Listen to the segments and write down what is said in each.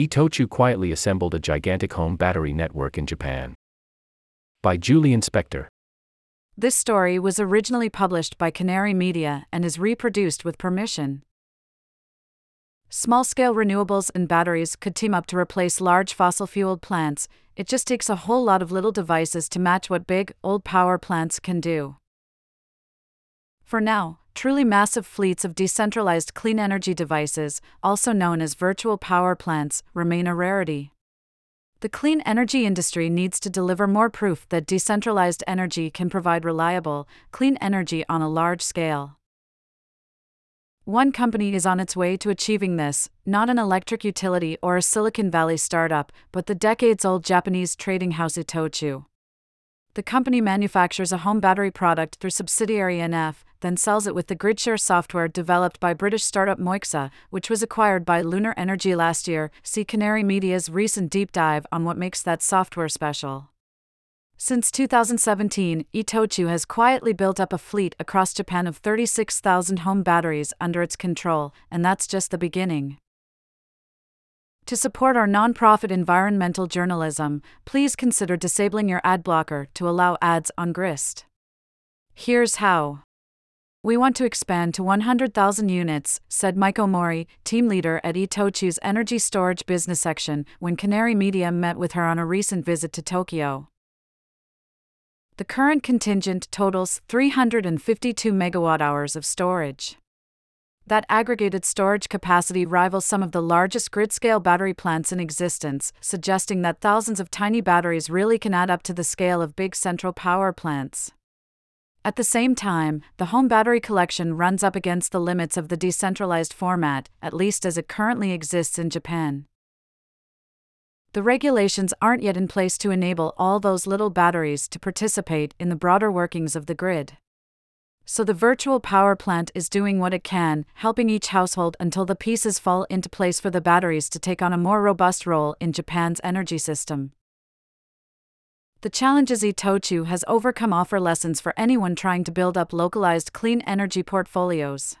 Itochu quietly assembled a gigantic home battery network in Japan. By Julian Spector. This story was originally published by Canary Media and is reproduced with permission. Small scale renewables and batteries could team up to replace large fossil fueled plants, it just takes a whole lot of little devices to match what big, old power plants can do. For now, truly massive fleets of decentralized clean energy devices, also known as virtual power plants, remain a rarity. The clean energy industry needs to deliver more proof that decentralized energy can provide reliable, clean energy on a large scale. One company is on its way to achieving this, not an electric utility or a Silicon Valley startup, but the decades old Japanese trading house Itochu. The company manufactures a home battery product through subsidiary NF, then sells it with the GridShare software developed by British startup Moixa, which was acquired by Lunar Energy last year. See Canary Media's recent deep dive on what makes that software special. Since 2017, Itochu has quietly built up a fleet across Japan of 36,000 home batteries under its control, and that's just the beginning. To support our nonprofit environmental journalism, please consider disabling your ad blocker to allow ads on Grist. Here's how. We want to expand to 100,000 units, said Maiko Mori, team leader at Itochu's energy storage business section, when Canary Media met with her on a recent visit to Tokyo. The current contingent totals 352 megawatt hours of storage that aggregated storage capacity rivals some of the largest grid scale battery plants in existence, suggesting that thousands of tiny batteries really can add up to the scale of big central power plants. At the same time, the home battery collection runs up against the limits of the decentralized format, at least as it currently exists in Japan. The regulations aren't yet in place to enable all those little batteries to participate in the broader workings of the grid. So the virtual power plant is doing what it can, helping each household until the pieces fall into place for the batteries to take on a more robust role in Japan's energy system. The challenges Itochu has overcome offer lessons for anyone trying to build up localized clean energy portfolios.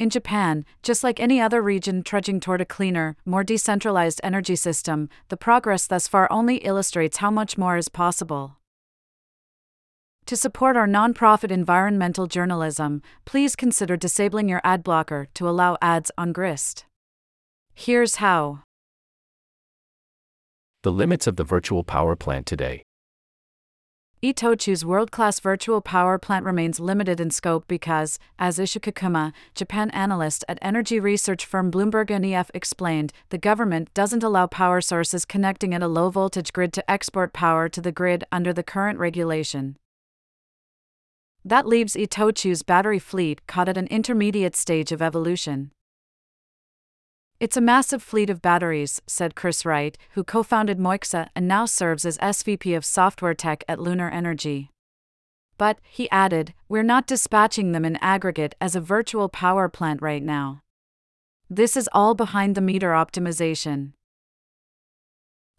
In Japan, just like any other region trudging toward a cleaner, more decentralized energy system, the progress thus far only illustrates how much more is possible. To support our nonprofit environmental journalism, please consider disabling your ad blocker to allow ads on Grist. Here's how. The limits of the virtual power plant today. Itochu's world class virtual power plant remains limited in scope because, as Ishu Kikuma, Japan analyst at energy research firm Bloomberg NEF explained, the government doesn't allow power sources connecting at a low voltage grid to export power to the grid under the current regulation. That leaves Itochu's battery fleet caught at an intermediate stage of evolution. It's a massive fleet of batteries, said Chris Wright, who co founded Moixa and now serves as SVP of software tech at Lunar Energy. But, he added, we're not dispatching them in aggregate as a virtual power plant right now. This is all behind the meter optimization.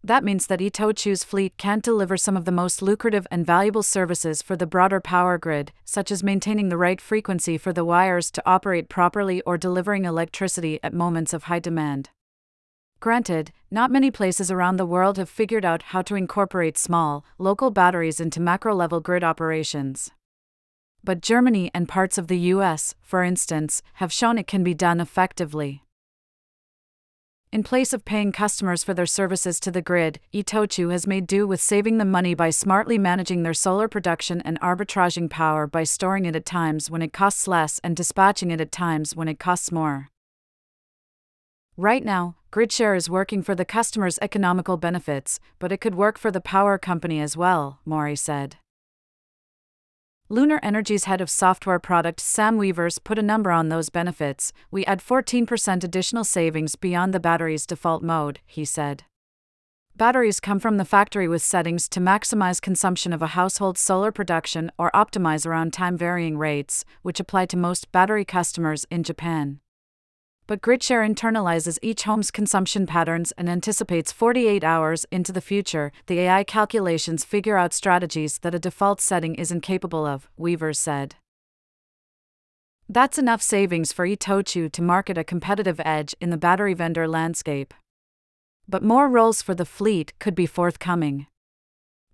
That means that Itochu's fleet can't deliver some of the most lucrative and valuable services for the broader power grid, such as maintaining the right frequency for the wires to operate properly or delivering electricity at moments of high demand. Granted, not many places around the world have figured out how to incorporate small, local batteries into macro level grid operations. But Germany and parts of the US, for instance, have shown it can be done effectively. In place of paying customers for their services to the grid, Itochu has made do with saving them money by smartly managing their solar production and arbitraging power by storing it at times when it costs less and dispatching it at times when it costs more. Right now, GridShare is working for the customer's economical benefits, but it could work for the power company as well, Mori said. Lunar Energy's head of software product Sam Weavers put a number on those benefits. We add 14% additional savings beyond the battery's default mode, he said. Batteries come from the factory with settings to maximize consumption of a household's solar production or optimize around time varying rates, which apply to most battery customers in Japan but GridShare internalizes each home's consumption patterns and anticipates 48 hours into the future. The AI calculations figure out strategies that a default setting isn't capable of, Weaver said. That's enough savings for Itochu to market a competitive edge in the battery vendor landscape. But more roles for the fleet could be forthcoming.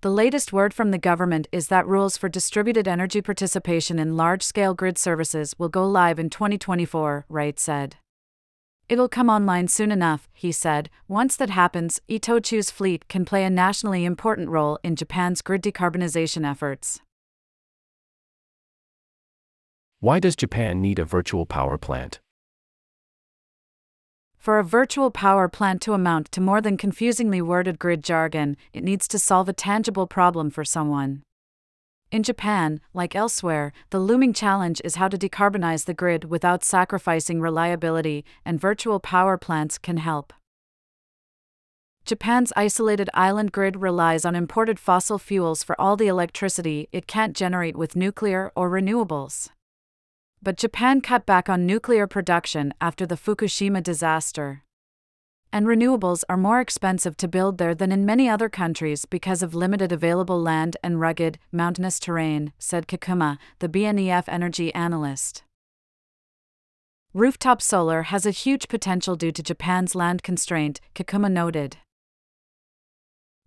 The latest word from the government is that rules for distributed energy participation in large scale grid services will go live in 2024, Wright said. It'll come online soon enough, he said. Once that happens, Itochu's fleet can play a nationally important role in Japan's grid decarbonization efforts. Why does Japan need a virtual power plant? For a virtual power plant to amount to more than confusingly worded grid jargon, it needs to solve a tangible problem for someone. In Japan, like elsewhere, the looming challenge is how to decarbonize the grid without sacrificing reliability, and virtual power plants can help. Japan's isolated island grid relies on imported fossil fuels for all the electricity it can't generate with nuclear or renewables. But Japan cut back on nuclear production after the Fukushima disaster and renewables are more expensive to build there than in many other countries because of limited available land and rugged, mountainous terrain, said Kikuma, the BNEF energy analyst. Rooftop solar has a huge potential due to Japan's land constraint, Kikuma noted.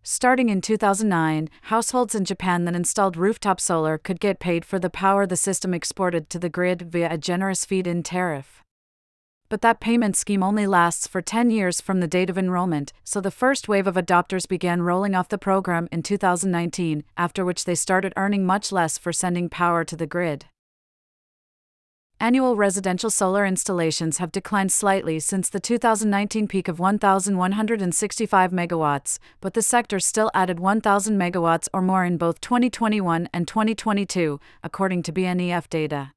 Starting in 2009, households in Japan that installed rooftop solar could get paid for the power the system exported to the grid via a generous feed in tariff but that payment scheme only lasts for 10 years from the date of enrollment, so the first wave of adopters began rolling off the program in 2019, after which they started earning much less for sending power to the grid. Annual residential solar installations have declined slightly since the 2019 peak of 1,165 megawatts, but the sector still added 1,000 megawatts or more in both 2021 and 2022, according to BNEF data.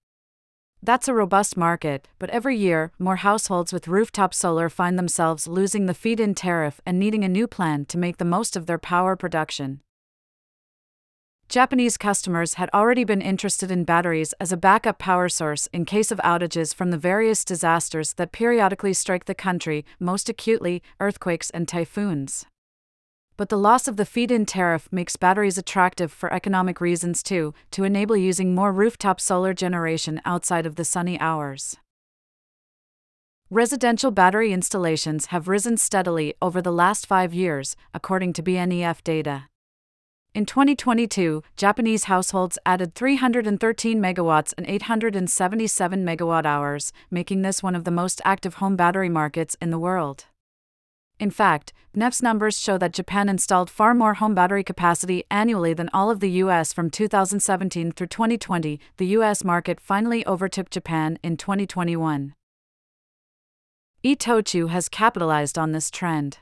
That's a robust market, but every year, more households with rooftop solar find themselves losing the feed in tariff and needing a new plan to make the most of their power production. Japanese customers had already been interested in batteries as a backup power source in case of outages from the various disasters that periodically strike the country, most acutely, earthquakes and typhoons but the loss of the feed in tariff makes batteries attractive for economic reasons too, to enable using more rooftop solar generation outside of the sunny hours. Residential battery installations have risen steadily over the last five years, according to BNEF data. In 2022, Japanese households added 313 megawatts and 877 megawatt hours, making this one of the most active home battery markets in the world. In fact, BNEF's numbers show that Japan installed far more home battery capacity annually than all of the US from 2017 through 2020. The US market finally overtook Japan in 2021. Itochu has capitalized on this trend.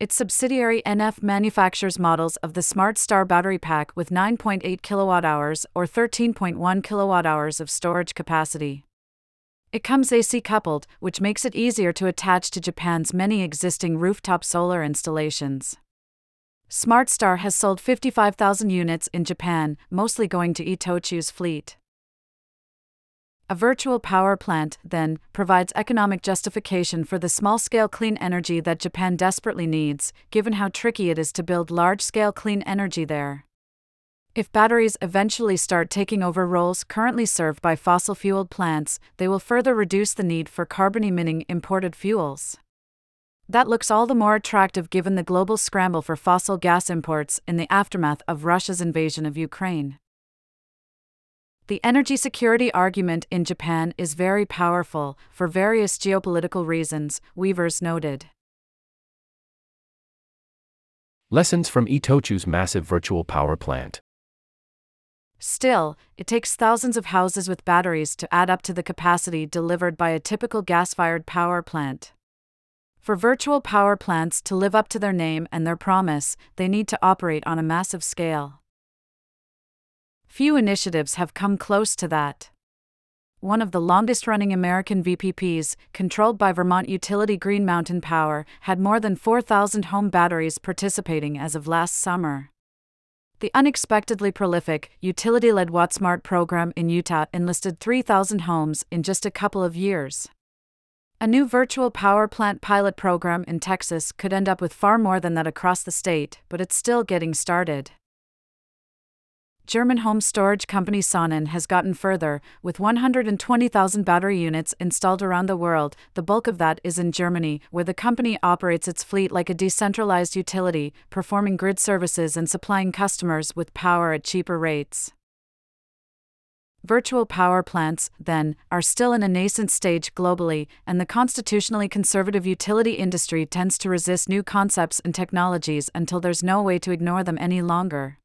Its subsidiary NF manufactures models of the Smart Star battery pack with 9.8 kWh or 13.1 kWh of storage capacity. It comes AC coupled, which makes it easier to attach to Japan's many existing rooftop solar installations. SmartStar has sold 55,000 units in Japan, mostly going to Itochu's fleet. A virtual power plant, then, provides economic justification for the small scale clean energy that Japan desperately needs, given how tricky it is to build large scale clean energy there. If batteries eventually start taking over roles currently served by fossil fueled plants, they will further reduce the need for carbon emitting imported fuels. That looks all the more attractive given the global scramble for fossil gas imports in the aftermath of Russia's invasion of Ukraine. The energy security argument in Japan is very powerful, for various geopolitical reasons, Weavers noted. Lessons from Itochu's massive virtual power plant. Still, it takes thousands of houses with batteries to add up to the capacity delivered by a typical gas fired power plant. For virtual power plants to live up to their name and their promise, they need to operate on a massive scale. Few initiatives have come close to that. One of the longest running American VPPs, controlled by Vermont utility Green Mountain Power, had more than 4,000 home batteries participating as of last summer. The unexpectedly prolific, utility led WattSmart program in Utah enlisted 3,000 homes in just a couple of years. A new virtual power plant pilot program in Texas could end up with far more than that across the state, but it's still getting started. German home storage company Sonnen has gotten further, with 120,000 battery units installed around the world. The bulk of that is in Germany, where the company operates its fleet like a decentralized utility, performing grid services and supplying customers with power at cheaper rates. Virtual power plants, then, are still in a nascent stage globally, and the constitutionally conservative utility industry tends to resist new concepts and technologies until there's no way to ignore them any longer.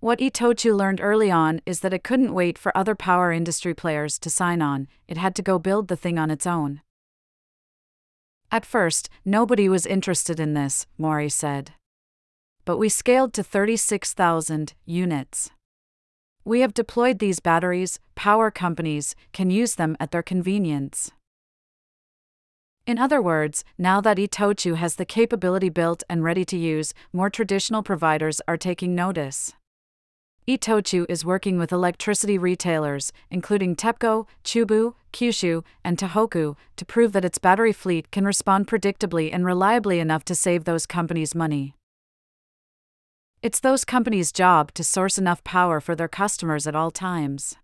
What Itochu learned early on is that it couldn't wait for other power industry players to sign on, it had to go build the thing on its own. At first, nobody was interested in this, Mori said. But we scaled to 36,000 units. We have deployed these batteries, power companies can use them at their convenience. In other words, now that Itochu has the capability built and ready to use, more traditional providers are taking notice. Itochu is working with electricity retailers, including TEPCO, Chubu, Kyushu, and Tohoku, to prove that its battery fleet can respond predictably and reliably enough to save those companies money. It's those companies' job to source enough power for their customers at all times.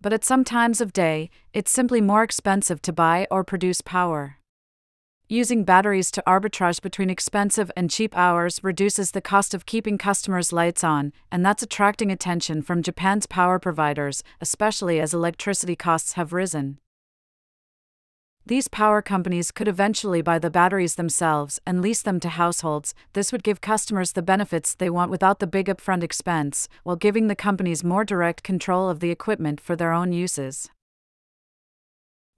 But at some times of day, it's simply more expensive to buy or produce power. Using batteries to arbitrage between expensive and cheap hours reduces the cost of keeping customers' lights on, and that's attracting attention from Japan's power providers, especially as electricity costs have risen. These power companies could eventually buy the batteries themselves and lease them to households. This would give customers the benefits they want without the big upfront expense, while giving the companies more direct control of the equipment for their own uses.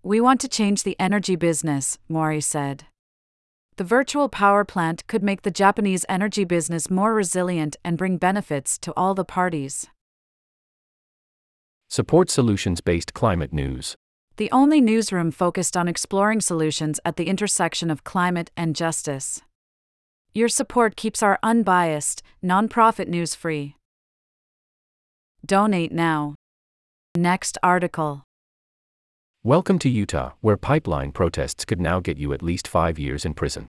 We want to change the energy business, Mori said. The virtual power plant could make the Japanese energy business more resilient and bring benefits to all the parties. Support solutions based climate news the only newsroom focused on exploring solutions at the intersection of climate and justice. Your support keeps our unbiased, nonprofit news free. Donate now. Next article. Welcome to Utah, where pipeline protests could now get you at least five years in prison.